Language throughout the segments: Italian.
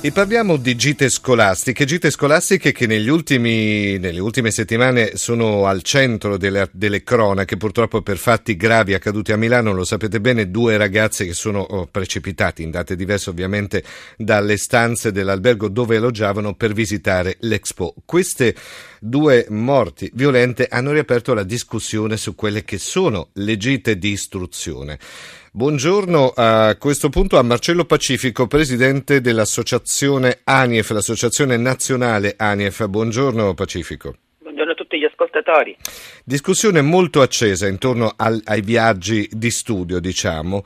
E parliamo di gite scolastiche, gite scolastiche che negli ultimi, nelle ultime settimane sono al centro delle, delle, cronache, purtroppo per fatti gravi accaduti a Milano, lo sapete bene, due ragazze che sono oh, precipitati in date diverse ovviamente dalle stanze dell'albergo dove alloggiavano per visitare l'Expo. Queste due morti violente hanno riaperto la discussione su quelle che sono le gite di istruzione. Buongiorno a questo punto a Marcello Pacifico, presidente dell'associazione ANIEF, l'associazione nazionale ANIEF. Buongiorno Pacifico. Buongiorno a tutti gli ascoltatori. Discussione molto accesa intorno al, ai viaggi di studio, diciamo,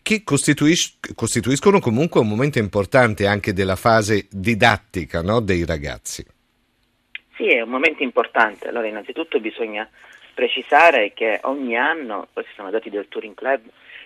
che costituis- costituiscono comunque un momento importante anche della fase didattica no, dei ragazzi. Sì, è un momento importante. Allora, innanzitutto bisogna precisare che ogni anno, questi sono dati del Touring Club,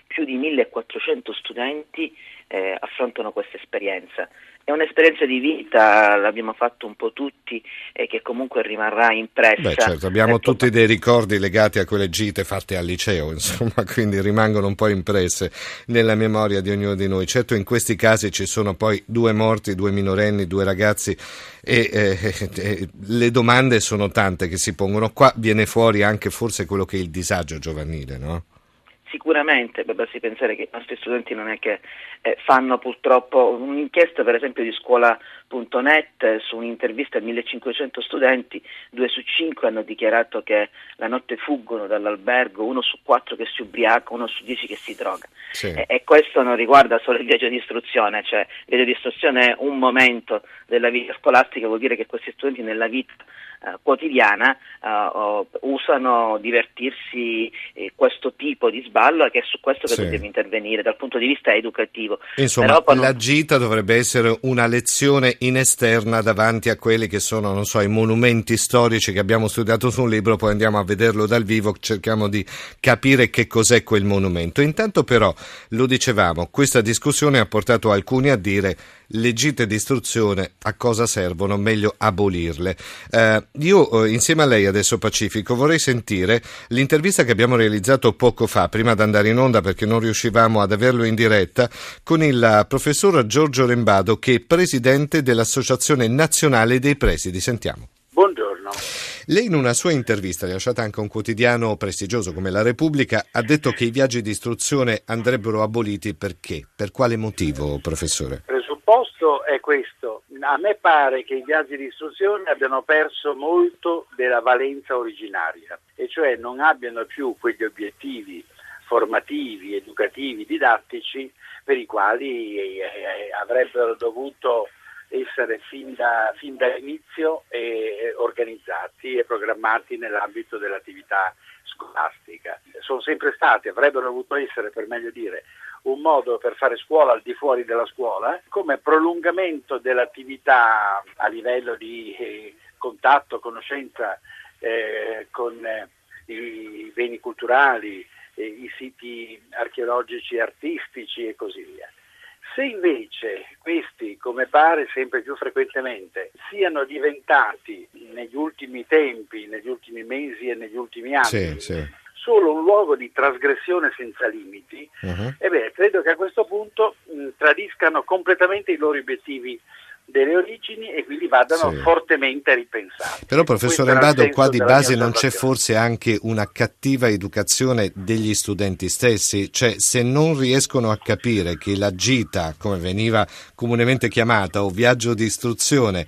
più di 1400 studenti eh, affrontano questa esperienza. È un'esperienza di vita, l'abbiamo fatto un po' tutti e che comunque rimarrà impressa. Beh certo, abbiamo ecco, tutti dei ricordi legati a quelle gite fatte al liceo, insomma, quindi rimangono un po' impresse nella memoria di ognuno di noi. Certo in questi casi ci sono poi due morti, due minorenni, due ragazzi e eh, eh, le domande sono tante che si pongono. Qua viene fuori anche forse quello che è il disagio giovanile, no? Sicuramente, basti pensare che i nostri studenti non è che eh, fanno purtroppo un'inchiesta per esempio di scuola.net eh, su un'intervista a 1500 studenti, due su cinque hanno dichiarato che la notte fuggono dall'albergo, uno su quattro che si ubriaca, uno su dieci che si droga. Sì. E, e, questo non riguarda solo il viaggio di istruzione, cioè il viaggio di istruzione è un momento della vita scolastica, vuol dire che questi studenti nella vita eh, quotidiana uh, usano divertirsi eh, questo tipo di sballo e che è su questo che sì. dobbiamo intervenire dal punto di vista educativo. Insomma, Però, la gita dovrebbe essere una lezione in esterna davanti a quelli che sono, non so, i monumenti storici che abbiamo studiato su un libro, poi andiamo a vederlo dal vivo, cerchiamo di capire che cos'è quel monumento. Intanto però, lo dicevamo, questa discussione ha portato alcuni a dire le gite di istruzione a cosa servono, meglio abolirle. Eh, io eh, insieme a lei adesso Pacifico vorrei sentire l'intervista che abbiamo realizzato poco fa, prima di andare in onda perché non riuscivamo ad averlo in diretta, con il professor Giorgio Lembado che è presidente dell'Associazione Nazionale dei Presidi. Sentiamo. Buongiorno. Lei in una sua intervista, rilasciata anche a un quotidiano prestigioso come La Repubblica, ha detto che i viaggi di istruzione andrebbero aboliti perché? Per quale motivo, professore? Presupposto è questo. A me pare che i viaggi di istruzione abbiano perso molto della valenza originaria, e cioè non abbiano più quegli obiettivi formativi, educativi, didattici per i quali eh, eh, avrebbero dovuto essere fin, da, fin dall'inizio eh, organizzati e programmati nell'ambito dell'attività scolastica. Sono sempre stati, avrebbero dovuto essere, per meglio dire, un modo per fare scuola al di fuori della scuola, come prolungamento dell'attività a livello di eh, contatto, conoscenza eh, con eh, i beni culturali, eh, i siti archeologici artistici e così via. Se invece questi, come pare sempre più frequentemente, siano diventati negli ultimi tempi, negli ultimi mesi e negli ultimi anni, sì, sì solo un luogo di trasgressione senza limiti, uh-huh. e beh, credo che a questo punto mh, tradiscano completamente i loro obiettivi delle origini e quindi vadano sì. fortemente ripensati. Però professore Embado, qua di base non c'è forse anche una cattiva educazione degli studenti stessi? Cioè se non riescono a capire che la gita, come veniva comunemente chiamata, o viaggio di istruzione,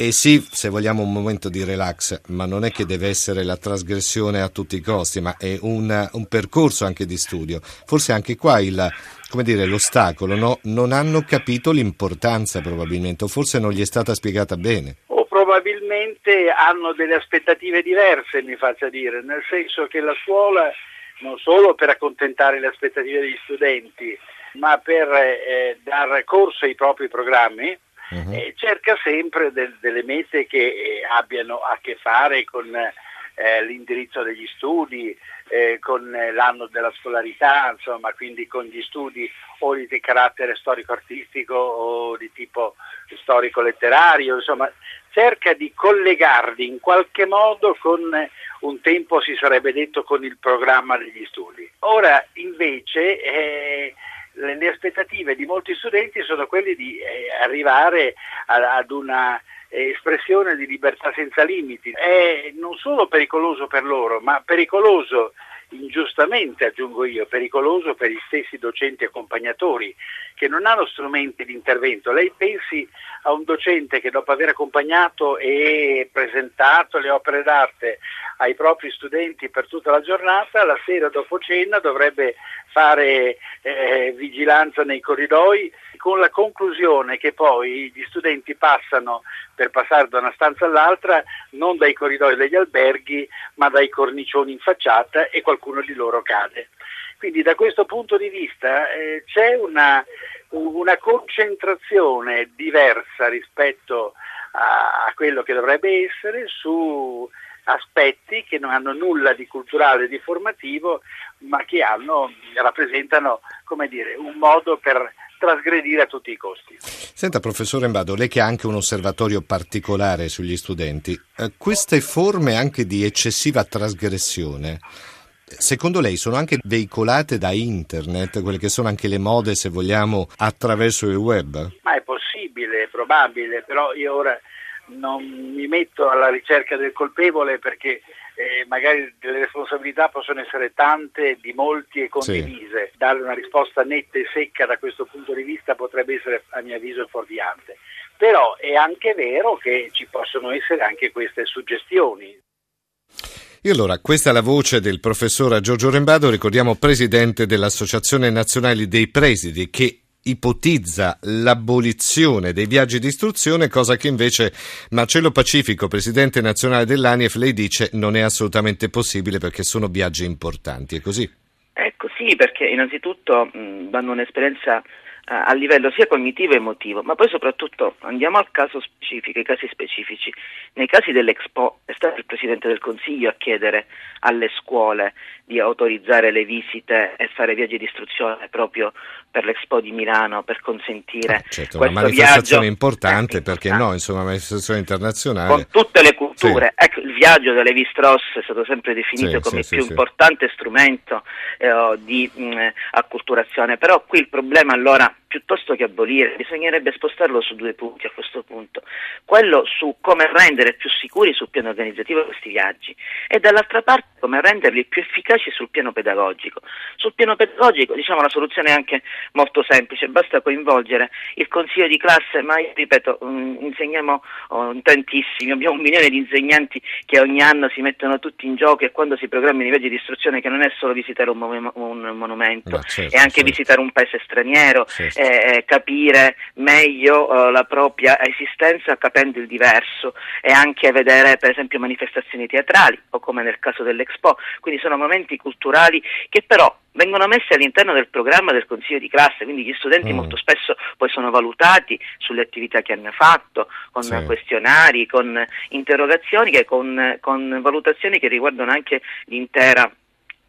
e sì, se vogliamo un momento di relax, ma non è che deve essere la trasgressione a tutti i costi, ma è un, un percorso anche di studio. Forse anche qua il, come dire, l'ostacolo, no? non hanno capito l'importanza probabilmente, o forse non gli è stata spiegata bene. O probabilmente hanno delle aspettative diverse, mi faccia dire, nel senso che la scuola, non solo per accontentare le aspettative degli studenti, ma per eh, dar corso ai propri programmi, uh-huh. eh, cerca sempre del, delle mete che eh, abbiano a che fare con eh, l'indirizzo degli studi, eh, con eh, l'anno della scolarità, insomma, quindi con gli studi o di carattere storico-artistico o di tipo storico-letterario, insomma, cerca di collegarli in qualche modo con un tempo si sarebbe detto con il programma degli studi. Ora invece eh, le aspettative di molti studenti sono quelle di eh, arrivare ad una espressione di libertà senza limiti. È non solo pericoloso per loro, ma pericoloso ingiustamente, aggiungo io, pericoloso per gli stessi docenti accompagnatori che non hanno strumenti di intervento. Lei pensi a un docente che dopo aver accompagnato e presentato le opere d'arte ai propri studenti per tutta la giornata, la sera dopo cena dovrebbe fare eh, vigilanza nei corridoi con la conclusione che poi gli studenti passano per passare da una stanza all'altra non dai corridoi degli alberghi ma dai cornicioni in facciata e qualcuno di loro cade. Quindi da questo punto di vista eh, c'è una, una, concentrazione diversa rispetto a, a quello che dovrebbe essere su aspetti che non hanno nulla di culturale di formativo, ma che hanno, rappresentano dire, un modo per trasgredire a tutti i costi. Senta, professore Embado, lei che ha anche un osservatorio particolare sugli studenti, eh, queste forme anche di eccessiva trasgressione, secondo lei sono anche veicolate da internet, quelle che sono anche le mode, se vogliamo, attraverso il web? Ma è possibile, è probabile, però io ora non mi metto alla ricerca del colpevole perché eh, magari le responsabilità possono essere tante, di molti e condivise. Sì. Dare una risposta netta e secca da questo punto di vista potrebbe essere a mio avviso fuorviante. Però è anche vero che ci possono essere anche queste suggestioni. E allora, questa è la voce del professor Giorgio Rembado, ricordiamo presidente dell'Associazione Nazionale dei Presidi, che ipotizza l'abolizione dei viaggi di istruzione, cosa che invece Marcello Pacifico, presidente nazionale dell'ANIEF, lei dice non è assolutamente possibile perché sono viaggi importanti. È così? È così perché innanzitutto mh, danno un'esperienza a livello sia cognitivo e emotivo, ma poi soprattutto andiamo al caso specifico, ai casi specifici. Nei casi dell'Expo è stato il Presidente del Consiglio a chiedere alle scuole di autorizzare le visite e fare viaggi di istruzione proprio per l'Expo di Milano per consentire ah, certo, una manifestazione importante, perché no, insomma, una manifestazione internazionale con tutte le culture. Sì. Ecco, il viaggio delle Vistros è stato sempre definito sì, come sì, il più importante strumento eh, di mh, acculturazione, però qui il problema allora piuttosto che abolire, bisognerebbe spostarlo su due punti a questo punto. Quello su come rendere più sicuri sul piano organizzativo questi viaggi e dall'altra parte come renderli più efficaci sul piano pedagogico. Sul piano pedagogico diciamo la soluzione è anche molto semplice, basta coinvolgere il consiglio di classe, ma io ripeto, mm, insegniamo oh, tantissimi, abbiamo un milione di insegnanti che ogni anno si mettono tutti in gioco e quando si programmano i viaggi di istruzione che non è solo visitare un, mo- un monumento, no, certo, è anche certo. visitare un paese straniero, certo eh, capire meglio eh, la propria esistenza capendo il diverso e anche vedere per esempio manifestazioni teatrali o come nel caso dell'Expo, quindi sono momenti culturali che però vengono messi all'interno del programma del consiglio di classe, quindi gli studenti mm. molto spesso poi sono valutati sulle attività che hanno fatto, con sì. questionari, con interrogazioni, che, con, con valutazioni che riguardano anche l'intera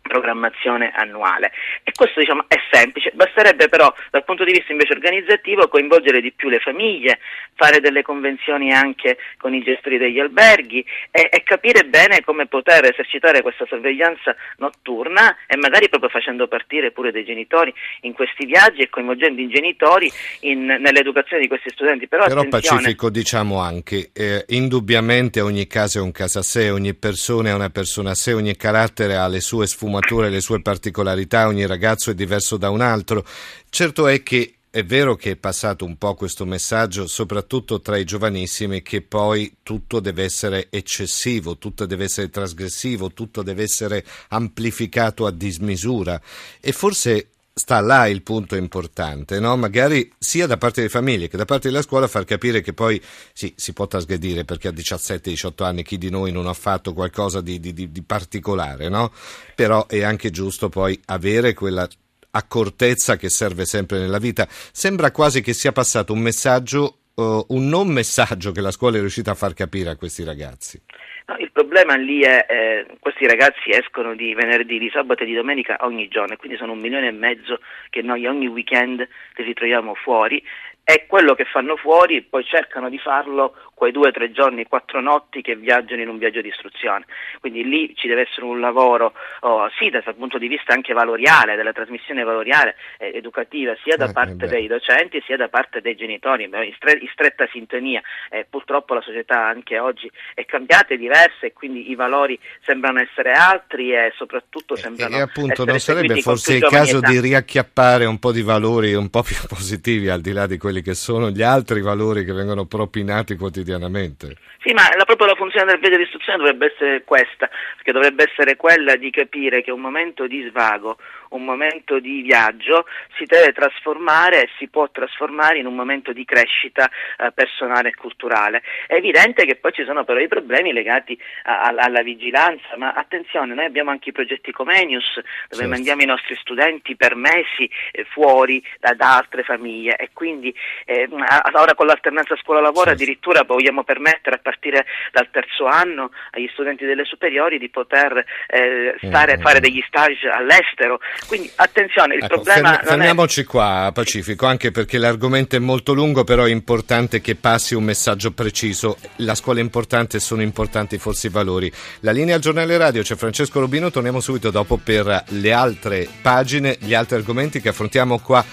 programmazione annuale. E questo diciamo, è semplice, basterebbe però dal punto di vista invece organizzativo coinvolgere di più le famiglie, fare delle convenzioni anche con i gestori degli alberghi e, e capire bene come poter esercitare questa sorveglianza notturna e magari proprio facendo partire pure dei genitori in questi viaggi e coinvolgendo i genitori in, nell'educazione di questi studenti. Però, però Pacifico diciamo anche, eh, indubbiamente ogni caso è un caso a sé, ogni persona è una persona a sé, ogni carattere ha le sue sfumature sfumature, le sue particolarità, ogni ragazzo è diverso da un altro. Certo è che è vero che è passato un po' questo messaggio, soprattutto tra i giovanissimi, che poi tutto deve essere eccessivo, tutto deve essere trasgressivo, tutto deve essere amplificato a dismisura. E forse sta là il punto importante, no? magari sia da parte delle famiglie che da parte della scuola far capire che poi sì, si può trasgredire perché a 17-18 anni chi di noi non ha fatto qualcosa di, di, di particolare, no? però è anche giusto poi avere quella accortezza che serve sempre nella vita. Sembra quasi che sia passato un messaggio uh, un non messaggio che la scuola è riuscita a far capire a questi ragazzi? No, il problema lì è eh, questi ragazzi escono di venerdì, di sabato e di domenica ogni giorno, quindi sono un milione e mezzo che noi ogni weekend li ritroviamo fuori. E quello che fanno fuori poi cercano di farlo quei due o tre giorni, quattro notti che viaggiano in un viaggio di istruzione. Quindi lì ci deve essere un lavoro, oh, sì, dal punto di vista anche valoriale, della trasmissione valoriale eh, educativa, sia da eh, parte eh dei docenti sia da parte dei genitori, in, stre- in stretta sintonia. Eh, purtroppo la società anche oggi è cambiata, è diversa e quindi i valori sembrano essere altri e soprattutto sembrano e, e appunto non sarebbe forse il caso di riacchiappare un po' di valori un po' più positivi al di là di quelli che sono gli altri valori che vengono propinati quotidianamente? Quotidianamente. Sì, ma la, proprio la funzione del video di istruzione dovrebbe essere questa, perché dovrebbe essere quella di capire che un momento di svago, un momento di viaggio si deve trasformare e si può trasformare in un momento di crescita eh, personale e culturale. È evidente che poi ci sono però i problemi legati a, a, alla vigilanza, ma attenzione, noi abbiamo anche i progetti Comenius dove certo. mandiamo i nostri studenti per mesi eh, fuori da, da, altre famiglie e quindi eh, ora con l'alternanza scuola-lavoro certo. addirittura vogliamo permettere a partire dal terzo anno agli studenti delle superiori di poter eh, stare, mm. fare degli stage all'estero. Quindi attenzione, il ecco, problema... Fermi, fermiamoci è... qua Pacifico, anche perché l'argomento è molto lungo, però è importante che passi un messaggio preciso. La scuola è importante e sono importanti forse i valori. La linea al giornale radio c'è Francesco Rubino, torniamo subito dopo per le altre pagine, gli altri argomenti che affrontiamo qua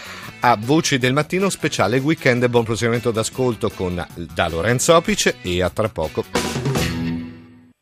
a Voci del Mattino, speciale weekend e buon proseguimento d'ascolto con da Lorenzo Opice e a tra poco.